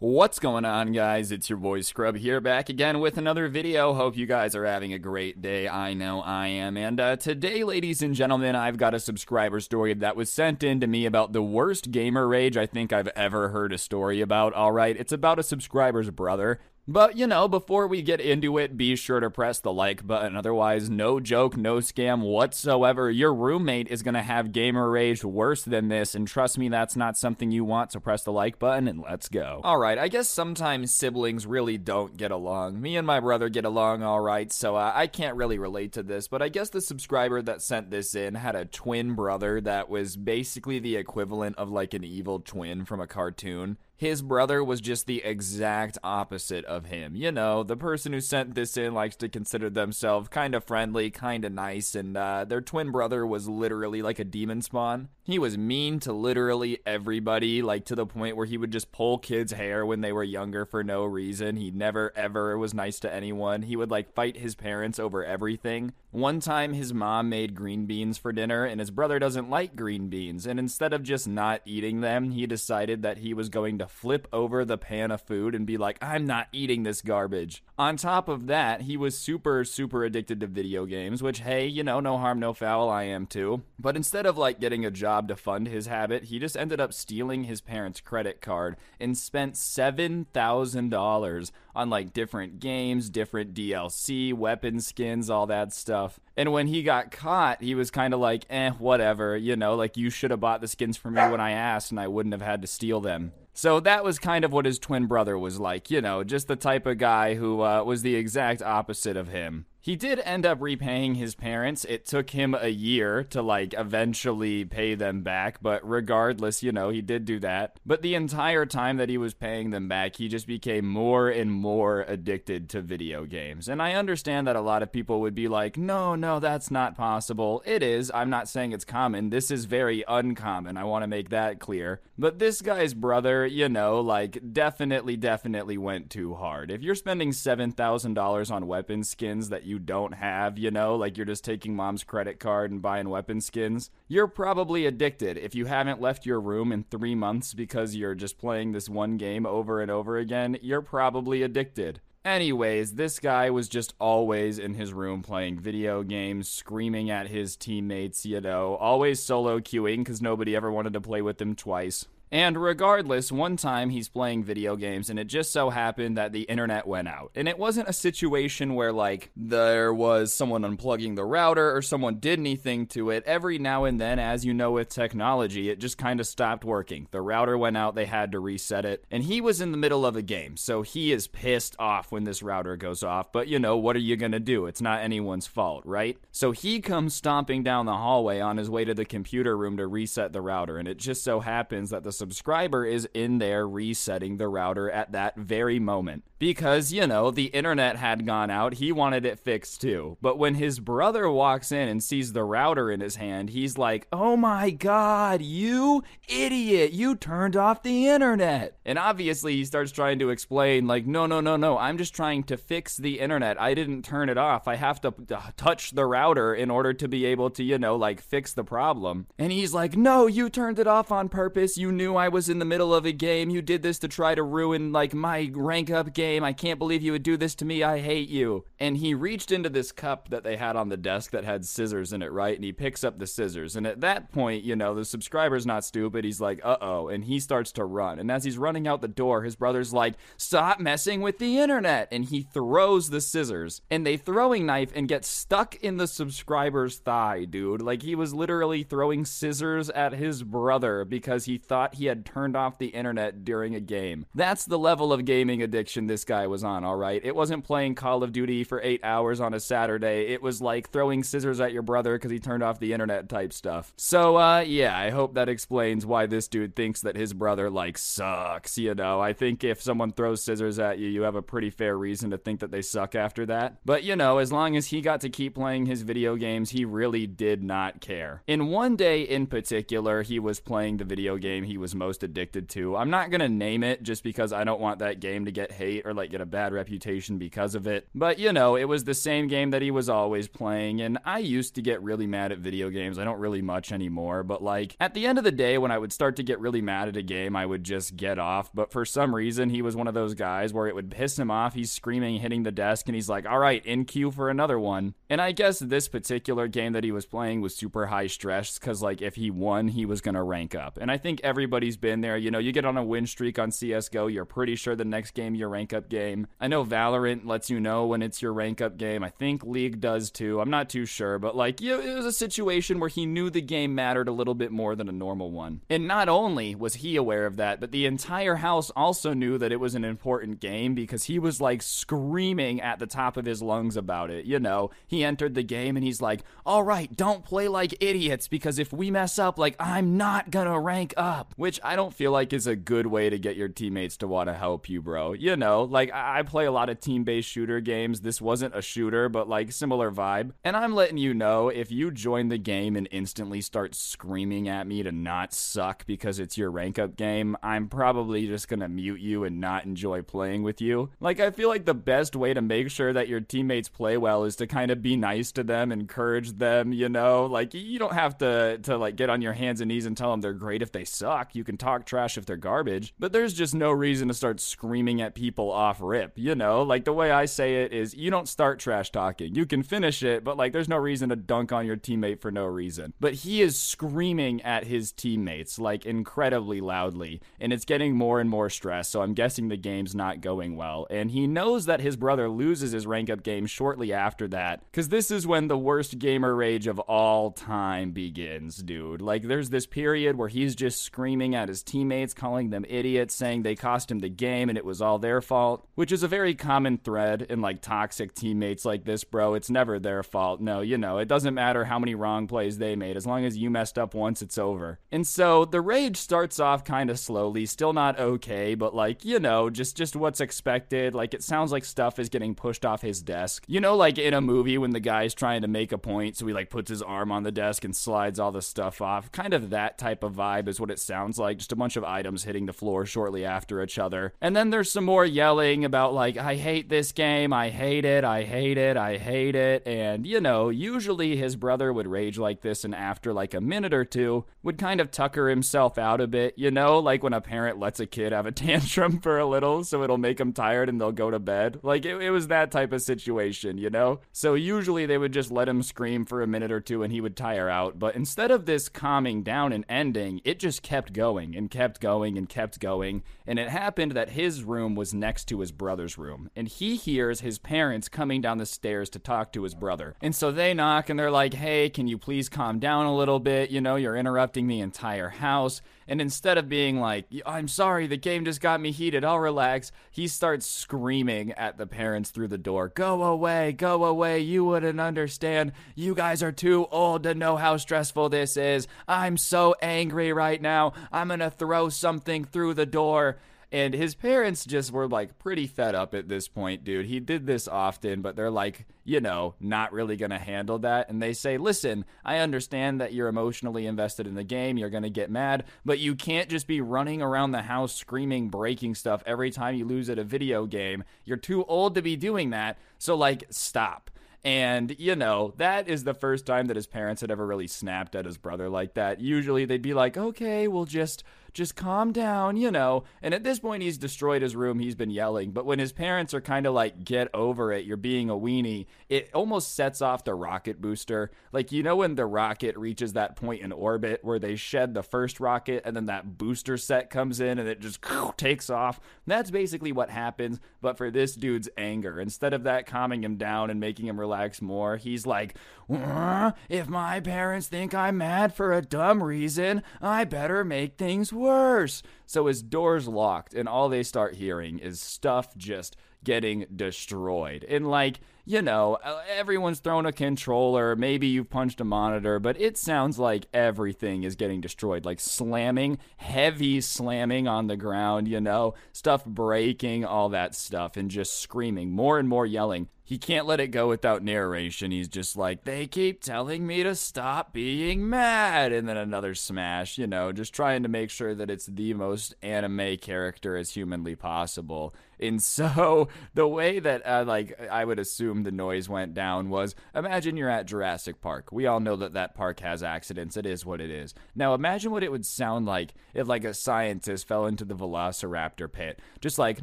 What's going on, guys? It's your boy Scrub here, back again with another video. Hope you guys are having a great day. I know I am. And uh, today, ladies and gentlemen, I've got a subscriber story that was sent in to me about the worst gamer rage I think I've ever heard a story about. All right, it's about a subscriber's brother. But, you know, before we get into it, be sure to press the like button. Otherwise, no joke, no scam whatsoever. Your roommate is going to have gamer rage worse than this, and trust me, that's not something you want, so press the like button and let's go. Alright, I guess sometimes siblings really don't get along. Me and my brother get along alright, so uh, I can't really relate to this, but I guess the subscriber that sent this in had a twin brother that was basically the equivalent of like an evil twin from a cartoon. His brother was just the exact opposite of him. You know, the person who sent this in likes to consider themselves kind of friendly, kind of nice, and uh, their twin brother was literally like a demon spawn. He was mean to literally everybody, like to the point where he would just pull kids' hair when they were younger for no reason. He never ever was nice to anyone. He would like fight his parents over everything. One time, his mom made green beans for dinner, and his brother doesn't like green beans. And instead of just not eating them, he decided that he was going to flip over the pan of food and be like, I'm not eating this garbage. On top of that, he was super, super addicted to video games, which, hey, you know, no harm, no foul, I am too. But instead of like getting a job to fund his habit, he just ended up stealing his parents' credit card and spent $7,000 on like different games, different DLC, weapon skins, all that stuff. And when he got caught, he was kind of like, eh, whatever, you know, like you should have bought the skins for me when I asked and I wouldn't have had to steal them. So that was kind of what his twin brother was like, you know, just the type of guy who uh, was the exact opposite of him. He did end up repaying his parents. It took him a year to like eventually pay them back, but regardless, you know, he did do that. But the entire time that he was paying them back, he just became more and more addicted to video games. And I understand that a lot of people would be like, "No, no, that's not possible." It is. I'm not saying it's common. This is very uncommon. I want to make that clear. But this guy's brother, you know, like definitely definitely went too hard. If you're spending $7,000 on weapon skins that you you don't have, you know, like you're just taking mom's credit card and buying weapon skins, you're probably addicted. If you haven't left your room in three months because you're just playing this one game over and over again, you're probably addicted. Anyways, this guy was just always in his room playing video games, screaming at his teammates, you know, always solo queuing because nobody ever wanted to play with him twice. And regardless, one time he's playing video games and it just so happened that the internet went out. And it wasn't a situation where like there was someone unplugging the router or someone did anything to it. Every now and then, as you know with technology, it just kind of stopped working. The router went out, they had to reset it. And he was in the middle of a game, so he is pissed off when this router goes off. But you know, what are you gonna do? It's not anyone's fault, right? So he comes stomping down the hallway on his way to the computer room to reset the router. And it just so happens that the subscriber is in there resetting the router at that very moment. Because, you know, the internet had gone out, he wanted it fixed too. But when his brother walks in and sees the router in his hand, he's like, oh my god, you idiot, you turned off the internet. And obviously, he starts trying to explain, like, no, no, no, no, I'm just trying to fix the internet. I didn't turn it off. I have to uh, touch the router in order to be able to, you know, like, fix the problem. And he's like, no, you turned it off on purpose. You knew I was in the middle of a game. You did this to try to ruin, like, my rank up game. I can't believe you would do this to me. I hate you. And he reached into this cup that they had on the desk that had scissors in it, right? And he picks up the scissors. And at that point, you know, the subscriber's not stupid. He's like, uh oh. And he starts to run. And as he's running out the door, his brother's like, stop messing with the internet. And he throws the scissors. And they throwing knife and get stuck in the subscriber's thigh, dude. Like he was literally throwing scissors at his brother because he thought thought he had turned off the internet during a game. That's the level of gaming addiction this guy was on, all right? It wasn't playing Call of Duty for eight hours on a Saturday. It was like throwing scissors at your brother because he turned off the internet type stuff. So, uh, yeah, I hope that explains why this dude thinks that his brother, like, sucks, you know? I think if someone throws scissors at you, you have a pretty fair reason to think that they suck after that. But, you know, as long as he got to keep playing his video games, he really did not care. In one day in particular, he was playing the video game he was most addicted to. I'm not gonna name it just because I don't want that game to get hate or like get a bad reputation because of it. But you know, it was the same game that he was always playing, and I used to get really mad at video games. I don't really much anymore, but like at the end of the day, when I would start to get really mad at a game, I would just get off. But for some reason, he was one of those guys where it would piss him off. He's screaming, hitting the desk, and he's like, all right, in queue for another one. And I guess this particular game that he was playing was super high stress because, like, if he won, he was going to rank up. And I think everybody's been there. You know, you get on a win streak on CSGO, you're pretty sure the next game your rank up game. I know Valorant lets you know when it's your rank up game. I think League does too. I'm not too sure, but like, you know, it was a situation where he knew the game mattered a little bit more than a normal one. And not only was he aware of that, but the entire house also knew that it was an important game because he was like screaming at the top of his lungs about it. You know, he entered the game and he's like, all right, don't play like idiots because if we mess up, like, I'm not gonna rank up. Which I don't feel like is a good way to get your teammates to want to help you, bro. You know, like, I play a lot of team based shooter games. This wasn't a shooter, but like, similar vibe. And I'm letting you know if you join the game and instantly start screaming at me to not suck because it's your rank up game, I'm probably just gonna mute you and not enjoy playing with you. Like, I feel like the best way to make sure that your teammates play well is to kind of be nice to them, encourage them, you know? Like, you don't have to, to like get on your hands and knees and tell them they're great if they suck. You can talk trash if they're garbage, but there's just no reason to start screaming at people off rip, you know? Like, the way I say it is you don't start trash talking. You can finish it, but like, there's no reason to dunk on your teammate for no reason. But he is screaming at his teammates, like, incredibly loudly, and it's getting more and more stress, so I'm guessing the game's not going well. And he knows that his brother loses his rank up game shortly after that, because this is when the worst gamer rage of all time begins, dude. Like, there's this period where he's just screaming at his teammates, calling them idiots, saying they cost him the game and it was all their fault, which is a very common thread in like toxic teammates like this, bro. It's never their fault. No, you know, it doesn't matter how many wrong plays they made. As long as you messed up once, it's over. And so the rage starts off kind of slowly, still not okay, but like, you know, just just what's expected. Like it sounds like stuff is getting pushed off his desk. You know, like in a movie when the guy's trying to make a point, so he like puts his arm on the desk and slides all the stuff off. Kind of that type of vibe is what it sounds like. Just a bunch of items hitting the floor shortly after each other. And then there's some more yelling about like, I hate this game, I hate it, I hate it, I hate it. And you know, usually his brother would rage like this and after like a minute or two would kind of tucker himself out a bit, you know, like when a parent lets a kid have a tantrum for a little so it'll make them tired and they'll go to bed. Like it, it was that type of situation, you know? So usually they would just let him scream for a minute or two and he would tire out. But instead of this calming down and ending, it just kept going and kept going and kept going. And it happened that his room was next to his brother's room. And he hears his parents coming down the stairs to talk to his brother. And so they knock and they're like, hey, can you please calm down a little bit? You know, you're interrupting the entire house. And instead of being like, I'm sorry, the game just got me heated, I'll relax, he starts screaming at the parents through the door Go away, go away, you wouldn't understand. You guys are too old to know how stressful this is. I'm so angry right now. I'm gonna throw something through the door. And his parents just were like pretty fed up at this point, dude. He did this often, but they're like, you know, not really going to handle that. And they say, listen, I understand that you're emotionally invested in the game. You're going to get mad, but you can't just be running around the house screaming, breaking stuff every time you lose at a video game. You're too old to be doing that. So, like, stop. And, you know, that is the first time that his parents had ever really snapped at his brother like that. Usually they'd be like, okay, we'll just just calm down, you know. And at this point, he's destroyed his room. He's been yelling. But when his parents are kind of like, get over it, you're being a weenie, it almost sets off the rocket booster. Like, you know, when the rocket reaches that point in orbit where they shed the first rocket and then that booster set comes in and it just takes off? That's basically what happens. But for this dude's anger, instead of that calming him down and making him relax more, he's like, if my parents think I'm mad for a dumb reason, I better make things worse worse. So his door's locked, and all they start hearing is stuff just getting destroyed. And like, you know, uh, everyone's thrown a controller, maybe you've punched a monitor, but it sounds like everything is getting destroyed. Like slamming, heavy slamming on the ground, you know, stuff breaking, all that stuff, and just screaming, more and more yelling he can't let it go without narration. He's just like, they keep telling me to stop being mad. And then another smash, you know, just trying to make sure that it's the most anime character as humanly possible. And so the way that, uh, like, I would assume the noise went down was imagine you're at Jurassic Park. We all know that that park has accidents. It is what it is. Now imagine what it would sound like if, like, a scientist fell into the velociraptor pit. Just like,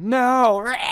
no!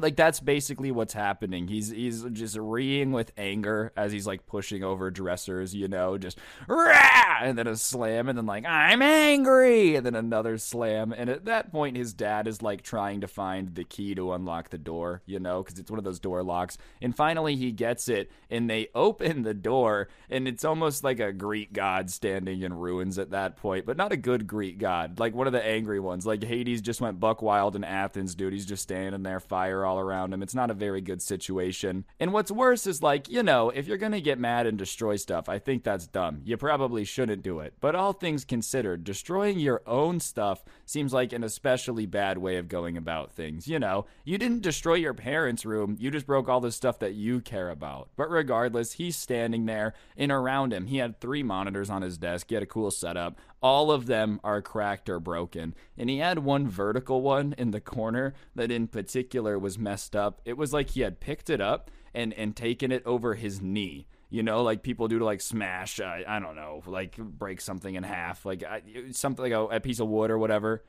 Like, that's basically what's happening He's he's just reeing with anger as he's like pushing over dressers, you know, just Rah! and then a slam, and then like I'm angry, and then another slam. And at that point, his dad is like trying to find the key to unlock the door, you know, because it's one of those door locks. And finally, he gets it, and they open the door, and it's almost like a Greek god standing in ruins at that point, but not a good Greek god, like one of the angry ones. Like Hades just went buck wild in Athens, dude. He's just standing there, fire all around him. It's not a very good situation situation. And what's worse is like, you know, if you're going to get mad and destroy stuff, I think that's dumb. You probably shouldn't do it. But all things considered, destroying your own stuff seems like an especially bad way of going about things. You know, you didn't destroy your parents' room, you just broke all the stuff that you care about. But regardless, he's standing there, and around him, he had three monitors on his desk. He had a cool setup. All of them are cracked or broken. And he had one vertical one in the corner that in particular was messed up. It was like he had picked it up and, and taken it over his knee you know, like people do to like smash, uh, I don't know, like break something in half, like something like a, a, piece of wood or whatever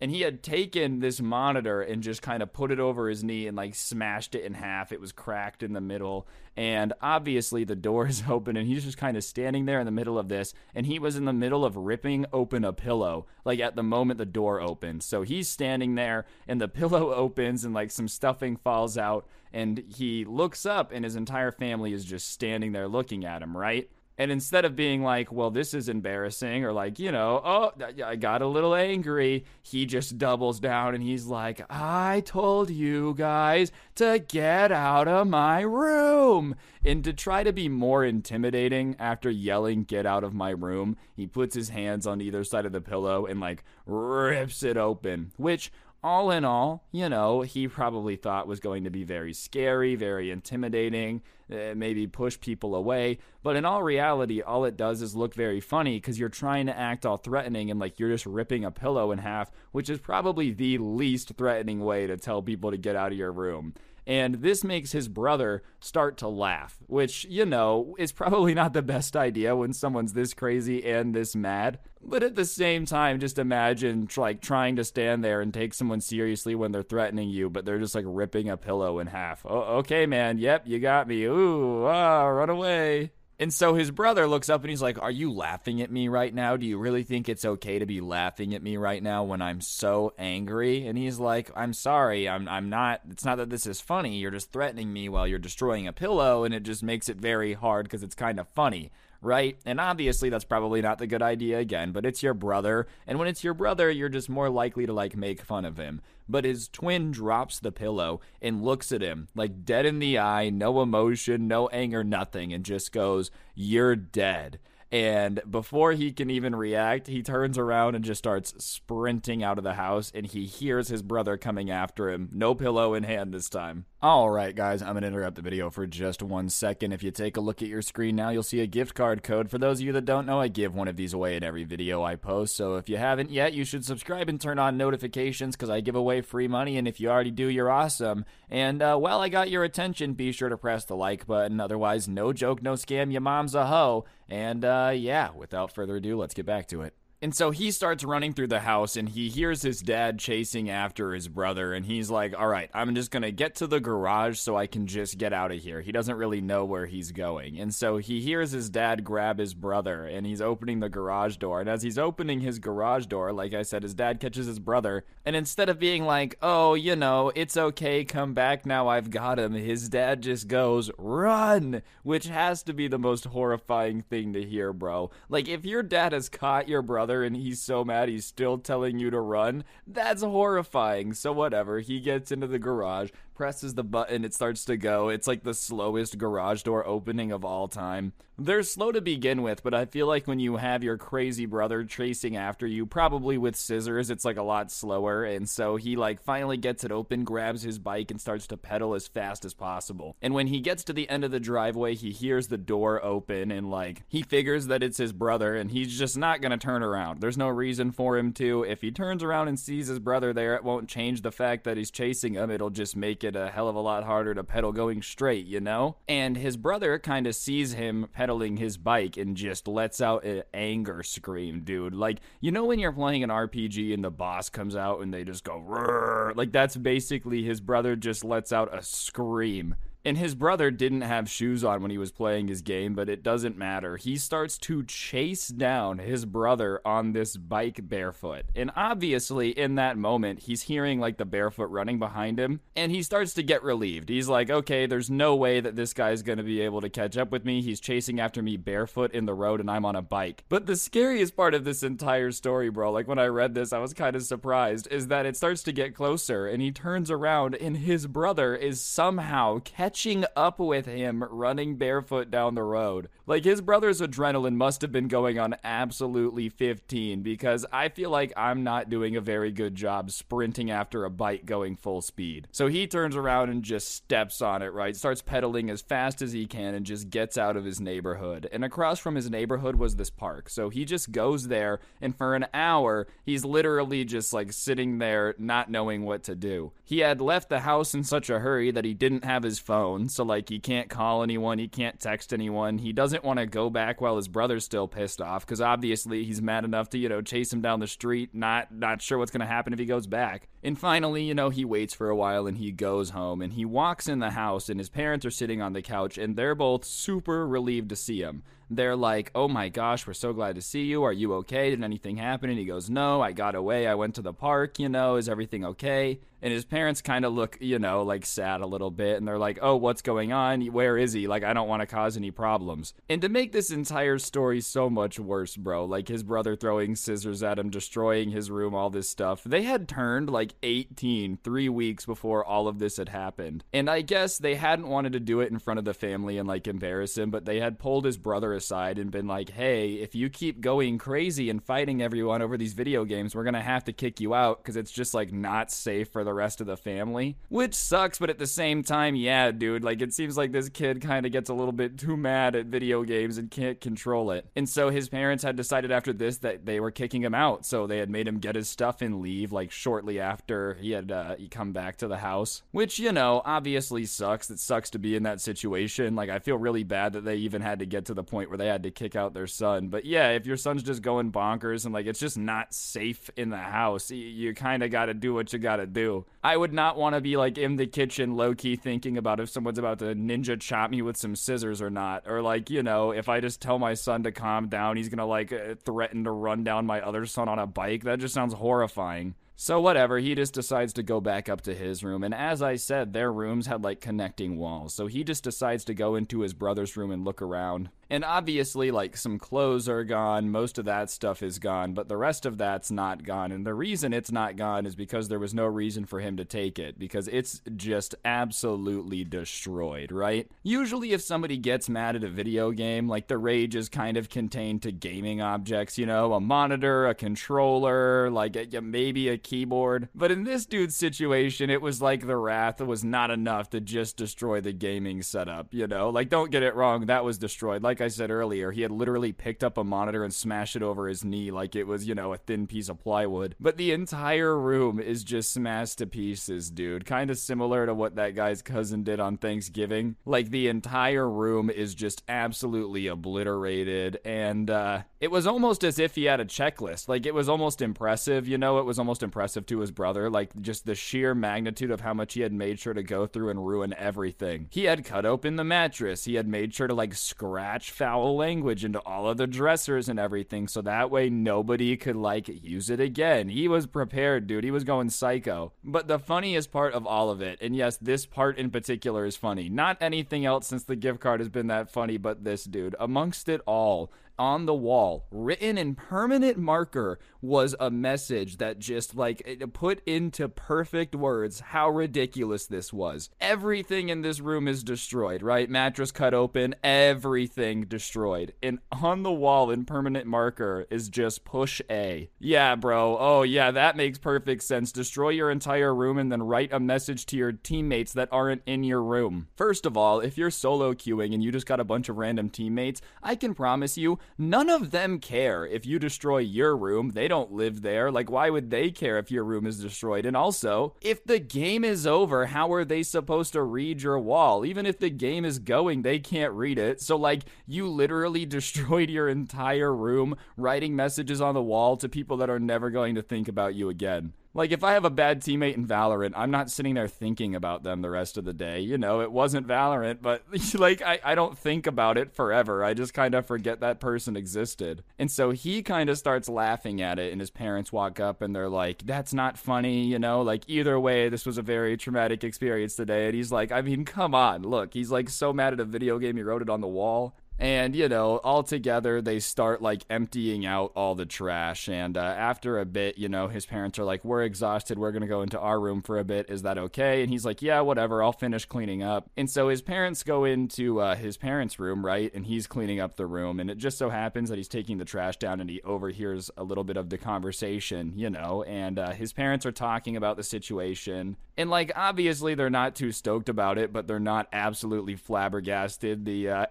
and he had taken this monitor and just kind of put it over his knee and like smashed it in half. It was cracked in the middle. And obviously, the door is open, and he's just kind of standing there in the middle of this. And he was in the middle of ripping open a pillow, like at the moment the door opens. So he's standing there, and the pillow opens, and like some stuffing falls out. And he looks up, and his entire family is just standing there looking at him, right? And instead of being like, well, this is embarrassing, or like, you know, oh, I got a little angry, he just doubles down and he's like, I told you guys to get out of my room. And to try to be more intimidating after yelling, get out of my room, he puts his hands on either side of the pillow and like rips it open, which all in all, you know, he probably thought was going to be very scary, very intimidating, uh, maybe push people away. But in all reality, all it does is look very funny because you're trying to act all threatening and like you're just ripping a pillow in half, which is probably the least threatening way to tell people to get out of your room. And this makes his brother start to laugh, which, you know, is probably not the best idea when someone's this crazy and this mad. But at the same time, just imagine like trying to stand there and take someone seriously when they're threatening you, but they're just like ripping a pillow in half. Oh, okay, man. Yep, you got me. Ooh, ah, run away. And so his brother looks up and he's like, Are you laughing at me right now? Do you really think it's okay to be laughing at me right now when I'm so angry? And he's like, I'm sorry. I'm, I'm not. It's not that this is funny. You're just threatening me while you're destroying a pillow, and it just makes it very hard because it's kind of funny right? And obviously that's probably not the good idea again, but it's your brother, and when it's your brother, you're just more likely to like make fun of him. But his twin drops the pillow and looks at him like dead in the eye, no emotion, no anger, nothing, and just goes, "You're dead." And before he can even react, he turns around and just starts sprinting out of the house. And he hears his brother coming after him. No pillow in hand this time. All right, guys, I'm going to interrupt the video for just one second. If you take a look at your screen now, you'll see a gift card code. For those of you that don't know, I give one of these away in every video I post. So if you haven't yet, you should subscribe and turn on notifications because I give away free money. And if you already do, you're awesome. And uh, while I got your attention, be sure to press the like button. Otherwise, no joke, no scam, your mom's a hoe. And uh, yeah, without further ado, let's get back to it. And so he starts running through the house and he hears his dad chasing after his brother. And he's like, All right, I'm just going to get to the garage so I can just get out of here. He doesn't really know where he's going. And so he hears his dad grab his brother and he's opening the garage door. And as he's opening his garage door, like I said, his dad catches his brother. And instead of being like, Oh, you know, it's okay, come back now, I've got him, his dad just goes, Run! Which has to be the most horrifying thing to hear, bro. Like, if your dad has caught your brother, and he's so mad he's still telling you to run, that's horrifying. So, whatever. He gets into the garage, presses the button, it starts to go. It's like the slowest garage door opening of all time. They're slow to begin with, but I feel like when you have your crazy brother chasing after you, probably with scissors, it's like a lot slower. And so he like finally gets it open, grabs his bike, and starts to pedal as fast as possible. And when he gets to the end of the driveway, he hears the door open and like he figures that it's his brother and he's just not gonna turn around. There's no reason for him to. If he turns around and sees his brother there, it won't change the fact that he's chasing him. It'll just make a hell of a lot harder to pedal going straight, you know? And his brother kind of sees him pedaling his bike and just lets out an anger scream, dude. Like, you know when you're playing an RPG and the boss comes out and they just go, Rrr! like that's basically his brother just lets out a scream and his brother didn't have shoes on when he was playing his game, but it doesn't matter. He starts to chase down his brother on this bike barefoot. And obviously, in that moment, he's hearing like the barefoot running behind him, and he starts to get relieved. He's like, okay, there's no way that this guy's gonna be able to catch up with me. He's chasing after me barefoot in the road, and I'm on a bike. But the scariest part of this entire story, bro, like when I read this, I was kind of surprised, is that it starts to get closer, and he turns around, and his brother is somehow catching catching up with him running barefoot down the road. Like his brother's adrenaline must have been going on absolutely 15 because I feel like I'm not doing a very good job sprinting after a bike going full speed. So he turns around and just steps on it, right? Starts pedaling as fast as he can and just gets out of his neighborhood. And across from his neighborhood was this park. So he just goes there and for an hour, he's literally just like sitting there not knowing what to do. He had left the house in such a hurry that he didn't have his phone so like he can't call anyone, he can't text anyone. He doesn't want to go back while his brother's still pissed off because obviously he's mad enough to, you know, chase him down the street, not not sure what's going to happen if he goes back. And finally, you know, he waits for a while and he goes home and he walks in the house and his parents are sitting on the couch and they're both super relieved to see him they're like, "Oh my gosh, we're so glad to see you. Are you okay? Did anything happen?" And he goes, "No, I got away. I went to the park. You know, is everything okay?" And his parents kind of look, you know, like sad a little bit, and they're like, "Oh, what's going on? Where is he? Like, I don't want to cause any problems." And to make this entire story so much worse, bro, like his brother throwing scissors at him, destroying his room, all this stuff. They had turned like 18 three weeks before all of this had happened, and I guess they hadn't wanted to do it in front of the family and like embarrass him, but they had pulled his brother aside and been like, hey, if you keep going crazy and fighting everyone over these video games, we're going to have to kick you out because it's just like not safe for the rest of the family. Which sucks, but at the same time, yeah, dude, like it seems like this kid kind of gets a little bit too mad at video games and can't control it. And so his parents had decided after this that they were kicking him out. So they had made him get his stuff and leave like shortly after he had uh, come back to the house. Which, you know, obviously sucks. It sucks to be in that situation. Like I feel really bad that they even had to get to the point where they had to kick out their son. But yeah, if your son's just going bonkers and like it's just not safe in the house, you, you kind of got to do what you got to do. I would not want to be like in the kitchen low key thinking about if someone's about to ninja chop me with some scissors or not. Or like, you know, if I just tell my son to calm down, he's going to like uh, threaten to run down my other son on a bike. That just sounds horrifying. So, whatever, he just decides to go back up to his room. And as I said, their rooms had like connecting walls. So he just decides to go into his brother's room and look around. And obviously, like some clothes are gone, most of that stuff is gone, but the rest of that's not gone. And the reason it's not gone is because there was no reason for him to take it, because it's just absolutely destroyed, right? Usually, if somebody gets mad at a video game, like the rage is kind of contained to gaming objects, you know, a monitor, a controller, like a, maybe a keyboard. But in this dude's situation, it was like the wrath was not enough to just destroy the gaming setup, you know? Like, don't get it wrong, that was destroyed. Like, like I said earlier, he had literally picked up a monitor and smashed it over his knee like it was, you know, a thin piece of plywood. But the entire room is just smashed to pieces, dude. Kind of similar to what that guy's cousin did on Thanksgiving. Like, the entire room is just absolutely obliterated. And, uh, it was almost as if he had a checklist. Like, it was almost impressive, you know, it was almost impressive to his brother. Like, just the sheer magnitude of how much he had made sure to go through and ruin everything. He had cut open the mattress, he had made sure to, like, scratch foul language into all of the dressers and everything so that way nobody could like use it again. He was prepared, dude. He was going psycho. But the funniest part of all of it, and yes, this part in particular is funny. Not anything else since the gift card has been that funny, but this dude. Amongst it all, on the wall, written in permanent marker, was a message that just like put into perfect words how ridiculous this was. Everything in this room is destroyed, right? Mattress cut open, everything destroyed. And on the wall in permanent marker is just push A. Yeah, bro. Oh, yeah, that makes perfect sense. Destroy your entire room and then write a message to your teammates that aren't in your room. First of all, if you're solo queuing and you just got a bunch of random teammates, I can promise you, none of them care if you destroy your room. They don't live there. Like, why would they care if your room is destroyed? And also, if the game is over, how are they supposed to read your wall? Even if the game is going, they can't read it. So, like, you literally destroyed your entire room writing messages on the wall to people that are never going to think about you again. Like, if I have a bad teammate in Valorant, I'm not sitting there thinking about them the rest of the day. You know, it wasn't Valorant, but like, I, I don't think about it forever. I just kind of forget that person existed. And so he kind of starts laughing at it, and his parents walk up and they're like, that's not funny, you know? Like, either way, this was a very traumatic experience today. And he's like, I mean, come on, look, he's like so mad at a video game, he wrote it on the wall. And, you know, all together, they start like emptying out all the trash. And uh, after a bit, you know, his parents are like, We're exhausted. We're going to go into our room for a bit. Is that okay? And he's like, Yeah, whatever. I'll finish cleaning up. And so his parents go into uh, his parents' room, right? And he's cleaning up the room. And it just so happens that he's taking the trash down and he overhears a little bit of the conversation, you know. And uh, his parents are talking about the situation. And, like, obviously, they're not too stoked about it, but they're not absolutely flabbergasted. The uh,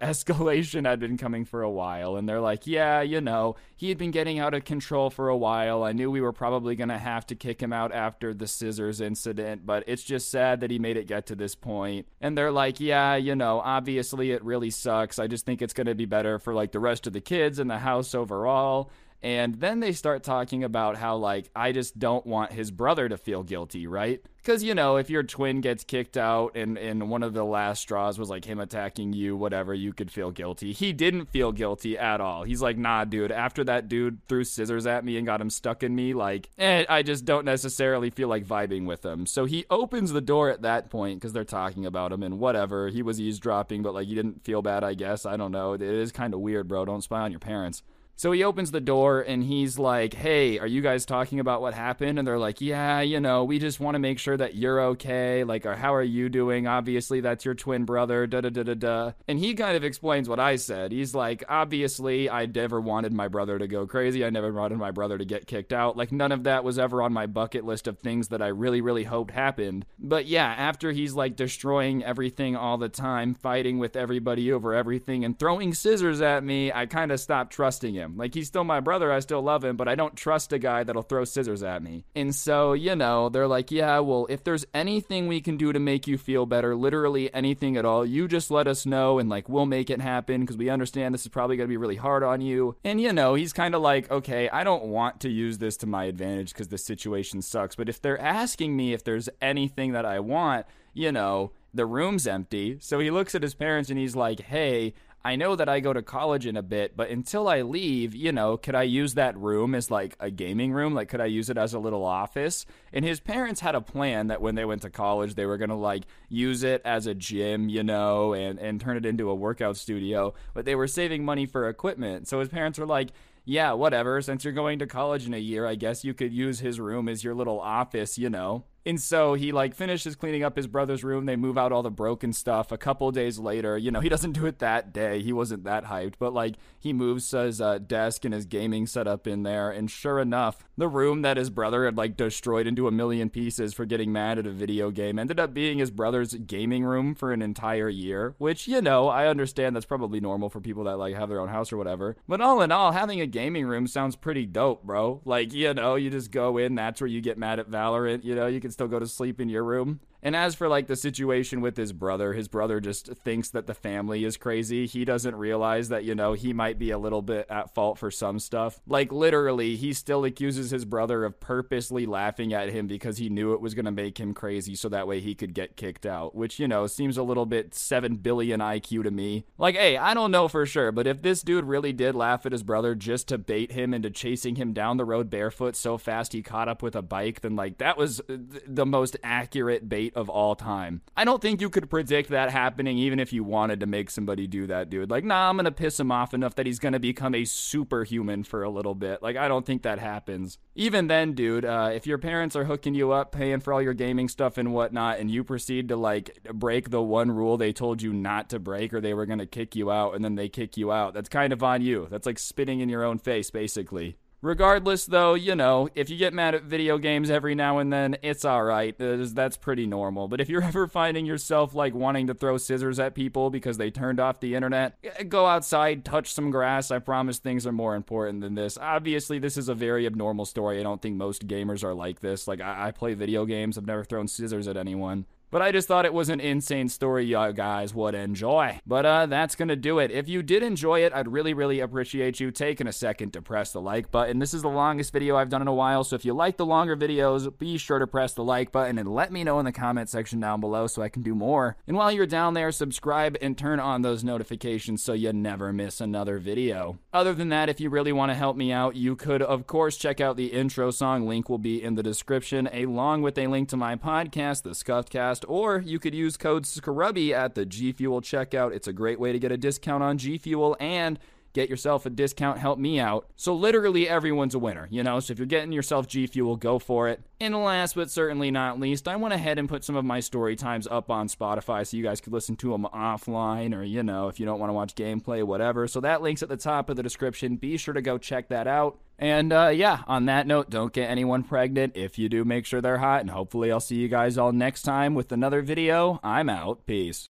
had been coming for a while, and they're like, yeah, you know, he had been getting out of control for a while. I knew we were probably going to have to kick him out after the scissors incident, but it's just sad that he made it get to this point. And they're like, yeah, you know, obviously it really sucks. I just think it's going to be better for like the rest of the kids in the house overall. And then they start talking about how, like, I just don't want his brother to feel guilty, right? Because, you know, if your twin gets kicked out and, and one of the last straws was like him attacking you, whatever, you could feel guilty. He didn't feel guilty at all. He's like, nah, dude, after that dude threw scissors at me and got him stuck in me, like, eh, I just don't necessarily feel like vibing with him. So he opens the door at that point because they're talking about him and whatever. He was eavesdropping, but like, he didn't feel bad, I guess. I don't know. It is kind of weird, bro. Don't spy on your parents. So he opens the door and he's like, Hey, are you guys talking about what happened? And they're like, Yeah, you know, we just want to make sure that you're okay. Like, or how are you doing? Obviously, that's your twin brother. Da da da da da. And he kind of explains what I said. He's like, Obviously, I never wanted my brother to go crazy. I never wanted my brother to get kicked out. Like, none of that was ever on my bucket list of things that I really, really hoped happened. But yeah, after he's like destroying everything all the time, fighting with everybody over everything, and throwing scissors at me, I kind of stopped trusting him him. Like he's still my brother, I still love him, but I don't trust a guy that'll throw scissors at me. And so, you know, they're like, "Yeah, well, if there's anything we can do to make you feel better, literally anything at all, you just let us know and like we'll make it happen because we understand this is probably going to be really hard on you." And you know, he's kind of like, "Okay, I don't want to use this to my advantage because the situation sucks, but if they're asking me if there's anything that I want, you know, the room's empty. So he looks at his parents and he's like, hey, I know that I go to college in a bit, but until I leave, you know, could I use that room as like a gaming room? Like, could I use it as a little office? And his parents had a plan that when they went to college, they were going to like use it as a gym, you know, and, and turn it into a workout studio, but they were saving money for equipment. So his parents were like, yeah, whatever. Since you're going to college in a year, I guess you could use his room as your little office, you know. And so he like finishes cleaning up his brother's room. They move out all the broken stuff. A couple days later, you know, he doesn't do it that day. He wasn't that hyped, but like he moves his uh, desk and his gaming setup in there. And sure enough, the room that his brother had like destroyed into a million pieces for getting mad at a video game ended up being his brother's gaming room for an entire year. Which you know, I understand that's probably normal for people that like have their own house or whatever. But all in all, having a gaming room sounds pretty dope, bro. Like you know, you just go in. That's where you get mad at Valorant. You know, you can still go to sleep in your room. And as for like the situation with his brother, his brother just thinks that the family is crazy. He doesn't realize that, you know, he might be a little bit at fault for some stuff. Like literally, he still accuses his brother of purposely laughing at him because he knew it was going to make him crazy so that way he could get kicked out, which, you know, seems a little bit 7 billion IQ to me. Like, hey, I don't know for sure, but if this dude really did laugh at his brother just to bait him into chasing him down the road barefoot so fast he caught up with a bike, then like that was uh, the most accurate bait of all time. I don't think you could predict that happening even if you wanted to make somebody do that, dude. Like, nah, I'm gonna piss him off enough that he's gonna become a superhuman for a little bit. Like, I don't think that happens. Even then, dude, uh, if your parents are hooking you up, paying for all your gaming stuff and whatnot, and you proceed to like break the one rule they told you not to break or they were gonna kick you out and then they kick you out, that's kind of on you. That's like spitting in your own face, basically. Regardless, though, you know, if you get mad at video games every now and then, it's alright. That's pretty normal. But if you're ever finding yourself like wanting to throw scissors at people because they turned off the internet, go outside, touch some grass. I promise things are more important than this. Obviously, this is a very abnormal story. I don't think most gamers are like this. Like, I, I play video games, I've never thrown scissors at anyone. But I just thought it was an insane story you guys would enjoy. But uh, that's gonna do it. If you did enjoy it, I'd really, really appreciate you taking a second to press the like button. This is the longest video I've done in a while, so if you like the longer videos, be sure to press the like button and let me know in the comment section down below so I can do more. And while you're down there, subscribe and turn on those notifications so you never miss another video. Other than that, if you really want to help me out, you could, of course, check out the intro song. Link will be in the description, along with a link to my podcast, The Scuffed Cast or you could use code Scrubby at the G Fuel checkout. It's a great way to get a discount on G Fuel and get yourself a discount, help me out. So literally everyone's a winner, you know? So if you're getting yourself G Fuel, go for it. And last but certainly not least, I went ahead and put some of my story times up on Spotify so you guys could listen to them offline or, you know, if you don't want to watch gameplay, whatever. So that link's at the top of the description. Be sure to go check that out. And uh, yeah, on that note, don't get anyone pregnant. If you do, make sure they're hot. And hopefully, I'll see you guys all next time with another video. I'm out. Peace.